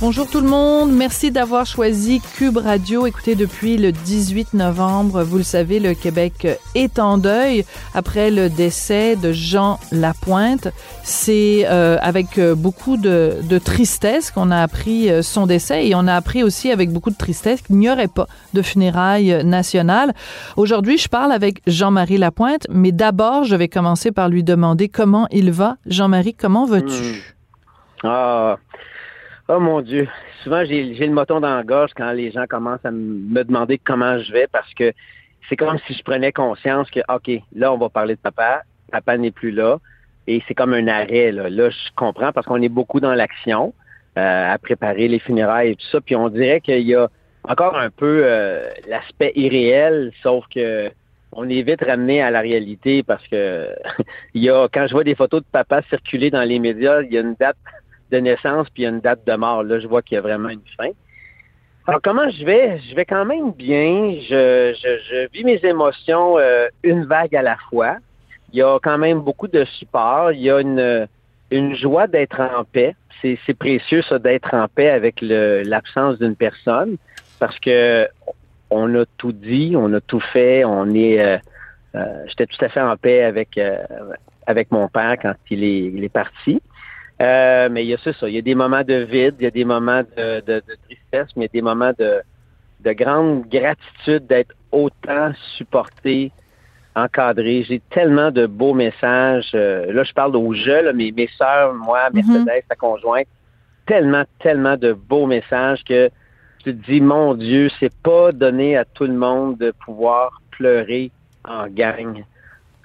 Bonjour tout le monde, merci d'avoir choisi Cube Radio. Écoutez, depuis le 18 novembre, vous le savez, le Québec est en deuil après le décès de Jean Lapointe. C'est euh, avec euh, beaucoup de, de tristesse qu'on a appris euh, son décès et on a appris aussi avec beaucoup de tristesse qu'il n'y aurait pas de funérailles nationales. Aujourd'hui, je parle avec Jean-Marie Lapointe, mais d'abord, je vais commencer par lui demander comment il va. Jean-Marie, comment vas-tu? Ah, oh mon Dieu. Souvent, j'ai j'ai le moton dans la gorge quand les gens commencent à me demander comment je vais parce que c'est comme si je prenais conscience que, OK, là, on va parler de papa. Papa n'est plus là. Et c'est comme un arrêt. Là, là je comprends parce qu'on est beaucoup dans l'action euh, à préparer les funérailles et tout ça. Puis on dirait qu'il y a encore un peu euh, l'aspect irréel, sauf que on est vite ramené à la réalité parce que il y a quand je vois des photos de papa circuler dans les médias, il y a une date de naissance puis une date de mort. Là, je vois qu'il y a vraiment une fin. Alors comment je vais? Je vais quand même bien. Je, je, je vis mes émotions euh, une vague à la fois. Il y a quand même beaucoup de support. Il y a une une joie d'être en paix. C'est précieux ça d'être en paix avec l'absence d'une personne parce que on a tout dit, on a tout fait, on est euh, euh, j'étais tout à fait en paix avec avec mon père quand il est parti. Euh, mais il y a ça, ça. Il y a des moments de vide, il y a des moments de, de, de tristesse, mais il y a des moments de, de grande gratitude d'être autant supporté, encadré. J'ai tellement de beaux messages. Euh, là, je parle aux jeux, là, mais mes sœurs, moi, Mercedes, sa conjointe, tellement, tellement de beaux messages que tu te dis, mon Dieu, c'est pas donné à tout le monde de pouvoir pleurer en gang.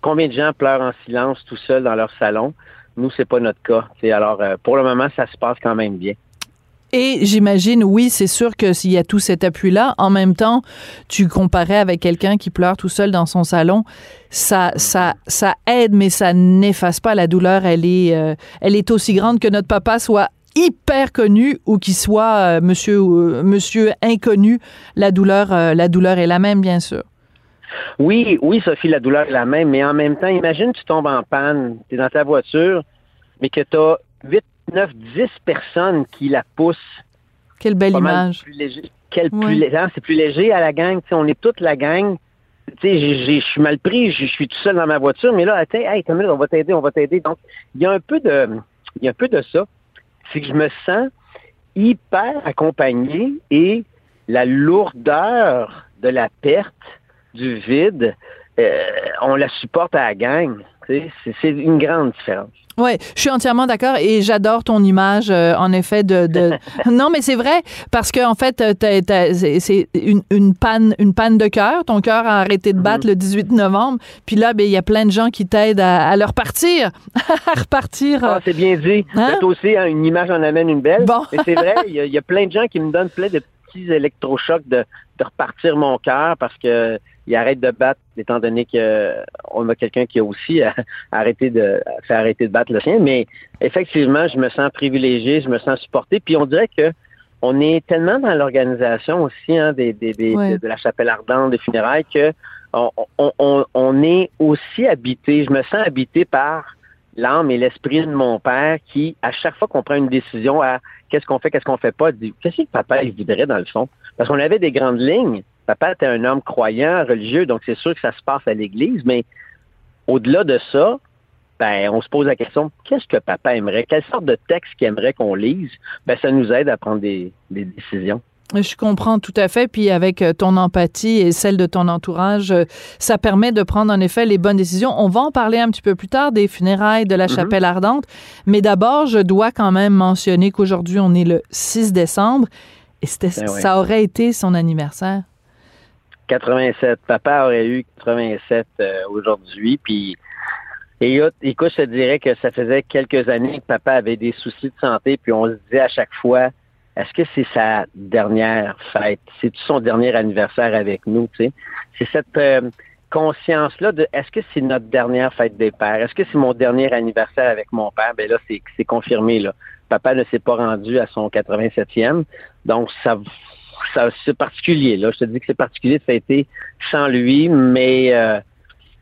Combien de gens pleurent en silence tout seul dans leur salon? Nous, c'est pas notre cas. Alors, euh, pour le moment, ça se passe quand même bien. Et j'imagine, oui, c'est sûr que s'il y a tout cet appui-là, en même temps, tu comparais avec quelqu'un qui pleure tout seul dans son salon, ça, ça, ça aide, mais ça n'efface pas la douleur. Elle est, euh, elle est aussi grande que notre papa soit hyper connu ou qu'il soit euh, monsieur, monsieur inconnu. La douleur, la douleur est la même, bien sûr. Oui, oui, Sophie, la douleur est la même, mais en même temps, imagine tu tombes en panne, tu es dans ta voiture, mais que tu as 8, 9, 10 personnes qui la poussent. Quelle belle image. plus léger. Quel hein, c'est plus léger à la gang. On est toute la gang. Je suis mal pris, je suis tout seul dans ma voiture, mais là, attends, hey, minute, on va t'aider, on va t'aider. Donc, il y a un peu de, il y a un peu de ça. C'est que je me sens hyper accompagné et la lourdeur de la perte, du vide, euh, on la supporte à la gang. C'est une grande différence. Ouais, je suis entièrement d'accord et j'adore ton image, euh, en effet, de, de... non, mais c'est vrai, parce que en fait, c'est une, une panne une panne de cœur. Ton cœur a arrêté de battre le 18 novembre. Puis là, ben, il y a plein de gens qui t'aident à, à le repartir, à repartir. Ah, c'est bien dit. Hein? Aussi, hein, une image en amène une belle. Bon. Mais c'est vrai, il y, a- il y a plein de gens qui me donnent plein de petits électrochocs de, de repartir mon cœur parce que il arrête de battre, étant donné que on a quelqu'un qui a aussi euh, arrêté de fait arrêter de battre le sien. Mais effectivement, je me sens privilégié, je me sens supporté. Puis on dirait que on est tellement dans l'organisation aussi hein, des, des, des- Ouais. de, de la chapelle ardente, des funérailles, que on, on, on- on est aussi habité, je me sens habité par l'âme et l'esprit de mon père qui, à chaque fois qu'on prend une décision à qu'est-ce qu'on fait, qu'est-ce qu'on fait pas, dit qu'est-ce que papa il voudrait dans le fond? Parce qu'on avait des grandes lignes. Papa était un homme croyant, religieux, donc c'est sûr que ça se passe à l'église, mais au-delà de ça, ben, on se pose la question, qu'est-ce que papa aimerait? Quelle sorte de texte qu'il aimerait qu'on lise? Ben, ça nous aide à prendre des, des décisions. Je comprends tout à fait. Puis avec euh, ton empathie et celle de ton entourage, euh, ça permet de prendre en effet les bonnes décisions. On va en parler un petit peu plus tard des funérailles de la chapelle ardente. Mais d'abord, je dois quand même mentionner qu'aujourd'hui, on est le 6 décembre et Ben ça aurait été son anniversaire. 87. Papa aurait eu 87 euh, aujourd'hui, puis Et écoute, je te dirais que ça faisait quelques années que papa avait des soucis de santé, puis on se disait à chaque fois, est-ce que c'est sa dernière fête? C'est son dernier anniversaire avec nous, tu sais? C'est cette euh, conscience-là de est-ce que c'est notre dernière fête des pères? Est-ce que c'est mon dernier anniversaire avec mon père? Ben là, c'est confirmé, là. Papa ne s'est pas rendu à son 87e. Donc, ça c'est particulier, là. Je te dis que c'est particulier de fêter sans lui, mais euh,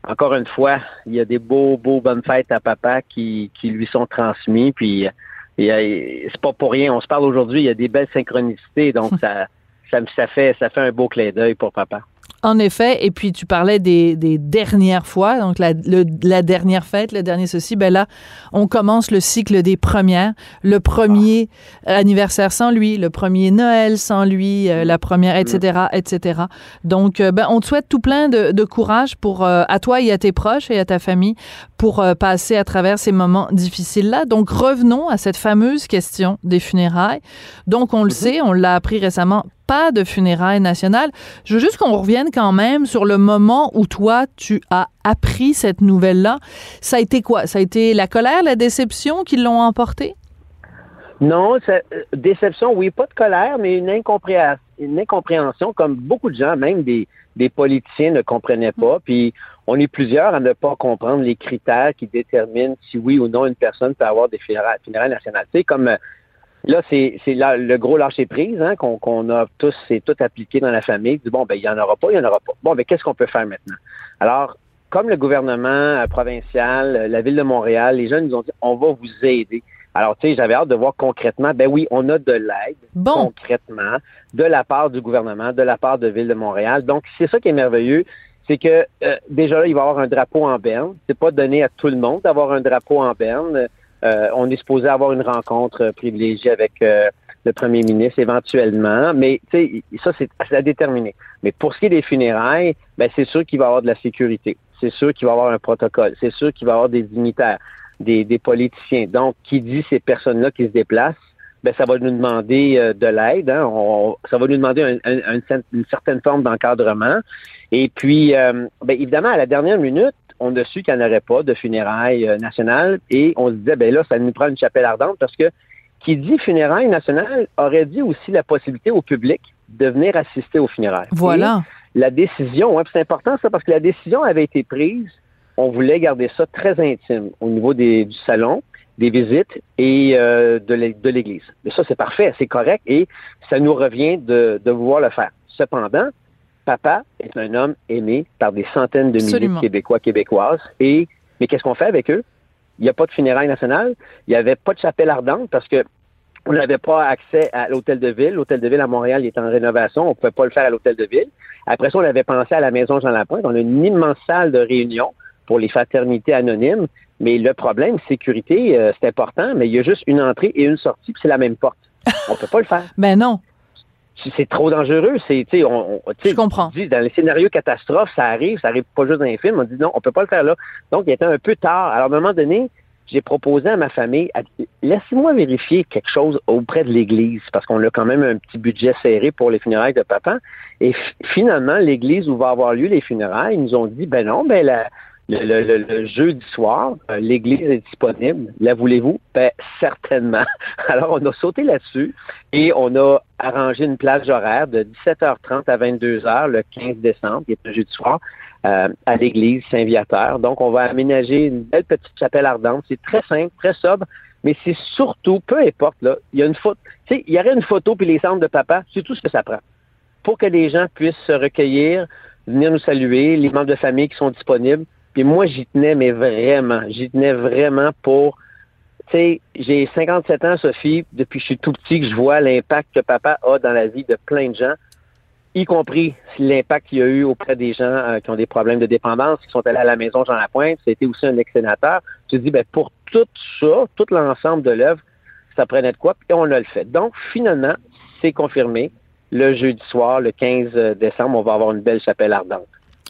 encore une fois, il y a des beaux, beaux bonnes fêtes à papa qui, qui lui sont transmis. Puis c'est pas pour rien. On se parle aujourd'hui, il y a des belles synchronicités, donc ça, ça, ça fait ça fait un beau clin d'œil pour papa. En effet, et puis tu parlais des, des dernières fois, donc la, la, dernière fête, le dernier ceci, ben là, on commence le cycle des premières. Le premier anniversaire sans lui, le premier Noël sans lui, euh, la première, etc., etc. Donc, euh, ben, on te souhaite tout plein de, de courage pour euh, à toi et à tes proches et à ta famille pour passer à travers ces moments difficiles-là. Donc, revenons à cette fameuse question des funérailles. Donc, on le mm-hmm. sait, on l'a appris récemment pas de funérailles nationales. Je veux juste qu'on revienne quand même sur le moment où toi, tu as appris cette nouvelle-là. Ça a été quoi? Ça a été la colère, la déception qui l'ont emporté? Non, euh, déception, oui, pas de colère, mais une incompréhension, une incompréhension comme beaucoup de gens, même des, des politiciens ne comprenaient pas. Puis on est plusieurs à ne pas comprendre les critères qui déterminent si oui ou non une personne peut avoir des funérailles, funérailles nationales. Tu sais, comme euh, Là, c'est le gros lâcher prise hein, qu'on a tous, c'est tout appliqué dans la famille. Du bon, ben il y en aura pas, il y en aura pas. Bon, ben qu'est-ce qu'on peut faire maintenant? Alors, comme le gouvernement euh, provincial, euh, la ville de Montréal, les jeunes nous ont dit, on va vous aider. Alors, tu sais, j'avais hâte de voir concrètement, ben oui, on a de l'aide concrètement de la part du gouvernement, de la part de Ville de Montréal. Donc, c'est ça qui est merveilleux, c'est que euh, déjà là, il va y avoir un drapeau en berne. C'est pas donné à tout le monde d'avoir un drapeau en berne. Euh, on est supposé avoir une rencontre euh, privilégiée avec euh, le premier ministre éventuellement, mais ça c'est à déterminer. Mais pour ce qui est des funérailles, ben c'est sûr qu'il va y avoir de la sécurité, c'est sûr qu'il va y avoir un protocole, c'est sûr qu'il va y avoir des dignitaires, des, politiciens. Donc, qui dit ces personnes-là qui se déplacent, ben ça va nous demander de l'aide, hein. ça va nous demander une certaine forme d'encadrement. Et puis, ben, évidemment, à la dernière minute, on a su qu'il n'y en aurait pas de funérailles euh, nationales et on se disait, ben là, ça nous prend une chapelle ardente parce que qui dit funérailles nationales aurait dit aussi la possibilité au public de venir assister aux funérailles. Voilà. la décision, hein, c'est important ça parce que la décision avait été prise, on voulait garder ça très intime au niveau des, du salon, des visites et euh, de l'Église. Mais ça, c'est parfait, c'est correct et ça nous revient de, de vouloir le faire. Cependant, papa est un homme aimé par des centaines de milliers de Québécois, Québécoises. Et, mais qu'est-ce qu'on fait avec eux? Il n'y a pas de funérailles nationales. Il n'y avait pas de chapelle ardente parce que on n'avait pas accès à l'hôtel de ville. L'hôtel de ville à Montréal il est en rénovation. On ne pouvait pas le faire à l'hôtel de ville. Après ça, on avait pensé à la maison Jean Lapointe. On a une immense salle de réunion pour les fraternités anonymes. Mais le problème, sécurité, euh, c'est important, mais il y a juste une entrée et une sortie, puis c'est la même porte. On ne peut pas le faire. ben non c'est trop dangereux. C'est, on, on Je comprends. dans les scénarios catastrophes, ça arrive, ça arrive pas juste dans les films. On dit non, on peut pas le faire là. Donc, il était un peu tard. Alors, à un moment donné, j'ai proposé à ma famille, laissez-moi vérifier quelque chose auprès de l'Église, parce qu'on a quand même un petit budget serré pour les funérailles de papa. Et finalement, l'Église où va avoir lieu les funérailles, ils nous ont dit, ben non, ben la, le, jeudi soir, euh, l'église est disponible. La voulez-vous? Ben, certainement. Alors, on a sauté là-dessus et on a arrangé une plage horaire de 17h30 à 22h le 15 décembre, qui est un jeudi soir, euh, à l'église Saint-Viateur. Donc, on va aménager une belle petite chapelle ardente. C'est très simple, très sobre, mais c'est surtout, peu importe, là, il y a une photo, tu il y aurait une photo puis les cendres de papa, c'est tout ce que ça prend. Pour que les gens puissent se recueillir, venir nous saluer, les membres de famille qui sont disponibles, puis moi, j'y tenais, mais vraiment, j'y tenais vraiment pour... Tu sais, j'ai 57 ans, Sophie, depuis que je suis tout petit, que je vois l'impact que papa a dans la vie de plein de gens, y compris l'impact qu'il y a eu auprès des gens euh, qui ont des problèmes de dépendance, qui sont allés à la maison Jean Lapointe. C'était aussi un ex-sénateur. Tu te dis, ben, pour tout ça, tout l'ensemble de l'œuvre, ça prenait de quoi, et on a le fait. Donc, finalement, c'est confirmé. Le jeudi soir, le 15 décembre, on va avoir une belle chapelle ardente.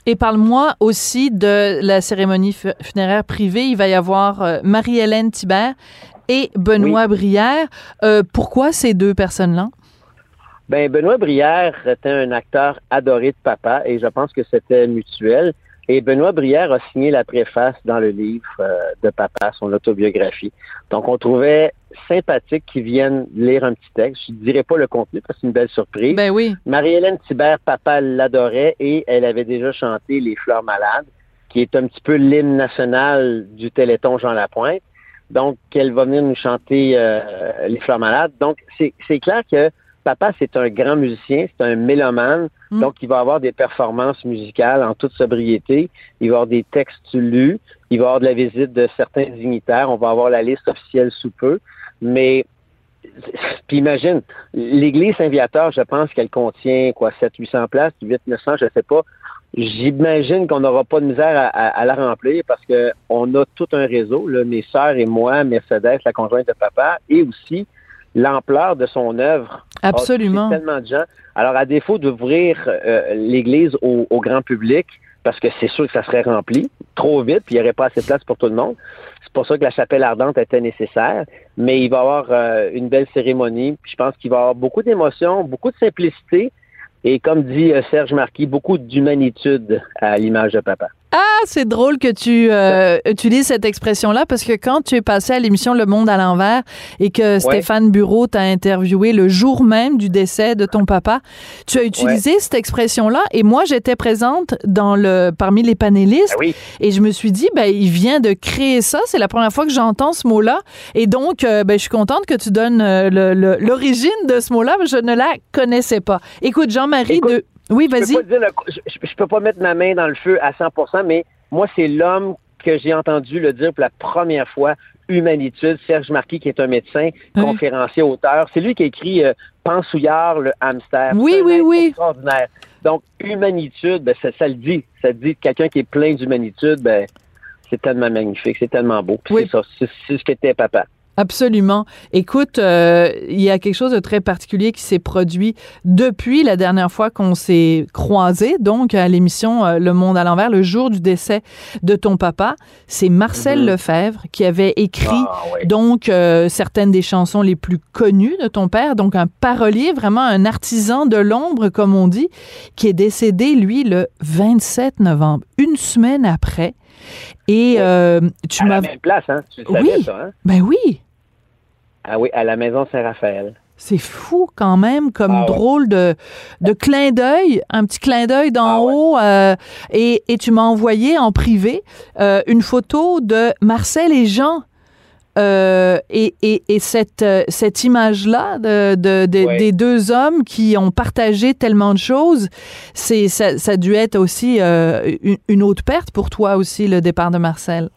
Et parle-moi aussi de la cérémonie funéraire privée. Il va y avoir euh, Marie-Hélène Thibert et Benoît Brière. Euh, pourquoi ces deux personnes-là? Ben, Benoît Brière était un acteur adoré de papa et je pense que c'était mutuel. Et Benoît Brière a signé la préface dans le livre euh, de papa, son autobiographie. Donc, on trouvait sympathique qu'ils viennent lire un petit texte. Je ne dirais pas le contenu parce que c'est une belle surprise. Ben oui. Marie-Hélène Thibert, papa l'adorait et elle avait déjà chanté Les Fleurs Malades, qui est un petit peu l'hymne national du Téléthon Jean Lapointe. Donc, elle va venir nous chanter euh, Les Fleurs Malades. Donc, c'est clair que papa, c'est un grand musicien, c'est un mélomane, mm. donc il va avoir des performances musicales en toute sobriété, il va avoir des textes lus, il va avoir de la visite de certains dignitaires, on va avoir la liste officielle sous peu, mais puis imagine, l'église Saint-Viateur, je pense qu'elle contient quoi, 700-800 places, 800-900, je sais pas. J'imagine qu'on n'aura pas de misère à, la remplir parce que on a tout un réseau, là, mes sœurs et moi, Mercedes, la conjointe de papa, et aussi l'ampleur de son œuvre. Absolument. tellement de gens. Alors, à défaut d'ouvrir euh, l'Église au, grand public, parce que c'est sûr que ça serait rempli trop vite, puis il n'y aurait pas assez de place pour tout le monde. C'est pour ça que la chapelle ardente était nécessaire. Mais il va y avoir euh, une belle cérémonie. Puis je pense qu'il va y avoir beaucoup d'émotions, beaucoup de simplicité. Et comme dit euh, Serge Marquis, beaucoup d'humanitude à l'image de papa. Ah, c'est drôle que tu euh, utilises cette expression-là parce que quand tu es passé à l'émission Le Monde à l'envers et que Stéphane Bureau t'a interviewé le jour même du décès de ton papa, tu as utilisé cette expression-là et moi j'étais présente dans le parmi les panélistes ah et je me suis dit ben il vient de créer ça, c'est la première fois que j'entends ce mot-là et donc euh, ben je suis contente que tu donnes euh, l'origine de ce mot-là, je ne la connaissais pas. Écoute Jean-Marie de oui, vas-y. Je, peux pas mettre ma main dans le feu à 100%, mais moi, c'est l'homme que j'ai entendu le dire pour la première fois, Humanitude, Serge Marquis, qui est un médecin, conférencier, auteur. C'est lui qui a écrit euh, Pansouillard, le hamster. Oui, oui, oui. Extraordinaire. Donc, Humanitude, ben, ça, le dit. Ça dit quelqu'un qui est plein d'humanitude, ben, c'est tellement magnifique, c'est tellement beau. c'est ça, c'est ce qu'était papa. Absolument. Écoute, euh, il y a quelque chose de très particulier qui s'est produit depuis la dernière fois qu'on s'est croisés, donc à l'émission euh, Le Monde à l'envers, le jour du décès de ton papa. C'est Marcel mm-hmm. Lefebvre qui avait écrit ah, donc euh, certaines des chansons les plus connues de ton père, donc un parolier, vraiment un artisan de l'ombre, comme on dit, qui est décédé, lui, le 27 novembre, une semaine après. Et euh, tu m'as. À la même place, hein? Tu savais oui. ça, hein? Ben oui. Ah oui, à la maison Saint-Raphaël. C'est fou quand même comme ah drôle de, de clin d'œil, un petit clin d'œil d'en ah haut. Euh, et, et, tu m'as envoyé en privé euh, une photo de Marcel et Jean euh, et, et, et, cette, euh, cette image-là de, de, des deux hommes qui ont partagé tellement de choses, c'est ça, ça a dû être aussi euh, une, autre perte pour toi aussi, le départ de Marcel.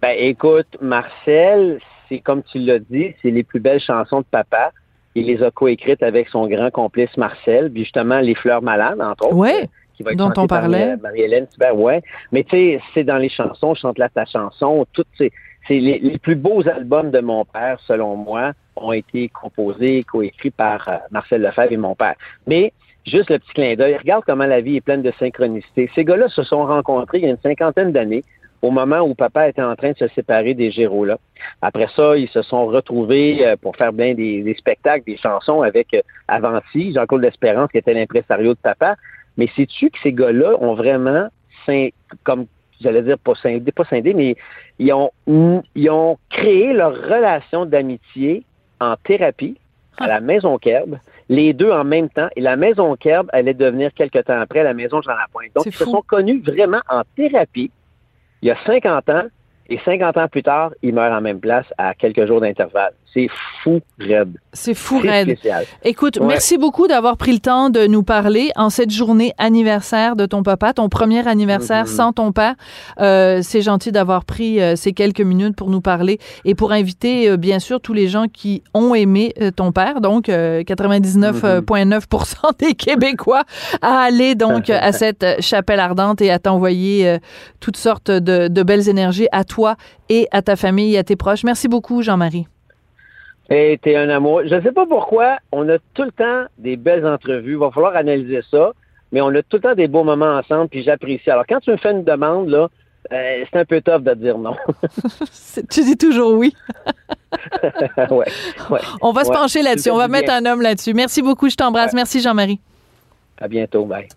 Ben écoute, Marcel, c'est comme tu l'as dit, c'est les plus belles chansons de papa. Il les a coécrites avec son grand complice Marcel, puis justement Les Fleurs Malades, entre autres. Ouais. Qui va être dont on parlait. Marie-Hélène ouais. Mais tu sais, c'est dans les chansons, chante là ta chanson, toutes ces c'est les, plus beaux albums de mon père, selon moi, ont été composés coécrits par euh, Marcel Lefebvre et mon père. Mais juste le petit clin d'œil, regarde comment la vie est pleine de synchronicité. Ces gars-là se sont rencontrés il y a une cinquantaine d'années, au moment où papa était en train de se séparer des Géros-là. Après ça, ils se sont retrouvés euh, pour faire bien des, spectacles, des chansons avec euh, Avanti, Jean-Claude L'Espérance, qui était l'impresario de papa. Mais sais-tu que ces gars-là ont vraiment, comme j'allais dire pas scindé, pas scindé, mais ils ont, ils ont créé leur relation d'amitié en thérapie à la Maison Kerb, les deux en même temps, et la Maison Kerb allait devenir quelque temps après la Maison Jean Lapointe. Donc, ils se sont connus vraiment en thérapie il y a 50 ans, et 50 ans plus tard, ils meurent en même place à quelques jours d'intervalle. C'est fou, Red. C'est fou, Red. Écoute, merci beaucoup d'avoir pris le temps de nous parler en cette journée anniversaire de ton papa, ton premier anniversaire mm-hmm. sans ton père. Euh, c'est gentil d'avoir pris euh, ces quelques minutes pour nous parler et pour inviter, euh, bien sûr, tous les gens qui ont aimé ton père, donc 99,9% mm-hmm. des Québécois, à aller donc à cette chapelle ardente et à t'envoyer toutes sortes de, de belles énergies à toi et à ta famille et à tes proches. Merci beaucoup, Jean-Marie. Et t'es un amour. Je ne sais pas pourquoi, on a tout le temps des belles entrevues. Il va falloir analyser ça, mais on a tout le temps des beaux moments ensemble, puis j'apprécie. Alors, quand tu me fais une demande, là, euh, c'est un peu tough de dire non. tu dis toujours oui. ouais, On va se pencher là-dessus. On va mettre un homme là-dessus. Merci beaucoup. Je t'embrasse. Merci, Jean-Marie. À bientôt. Bye.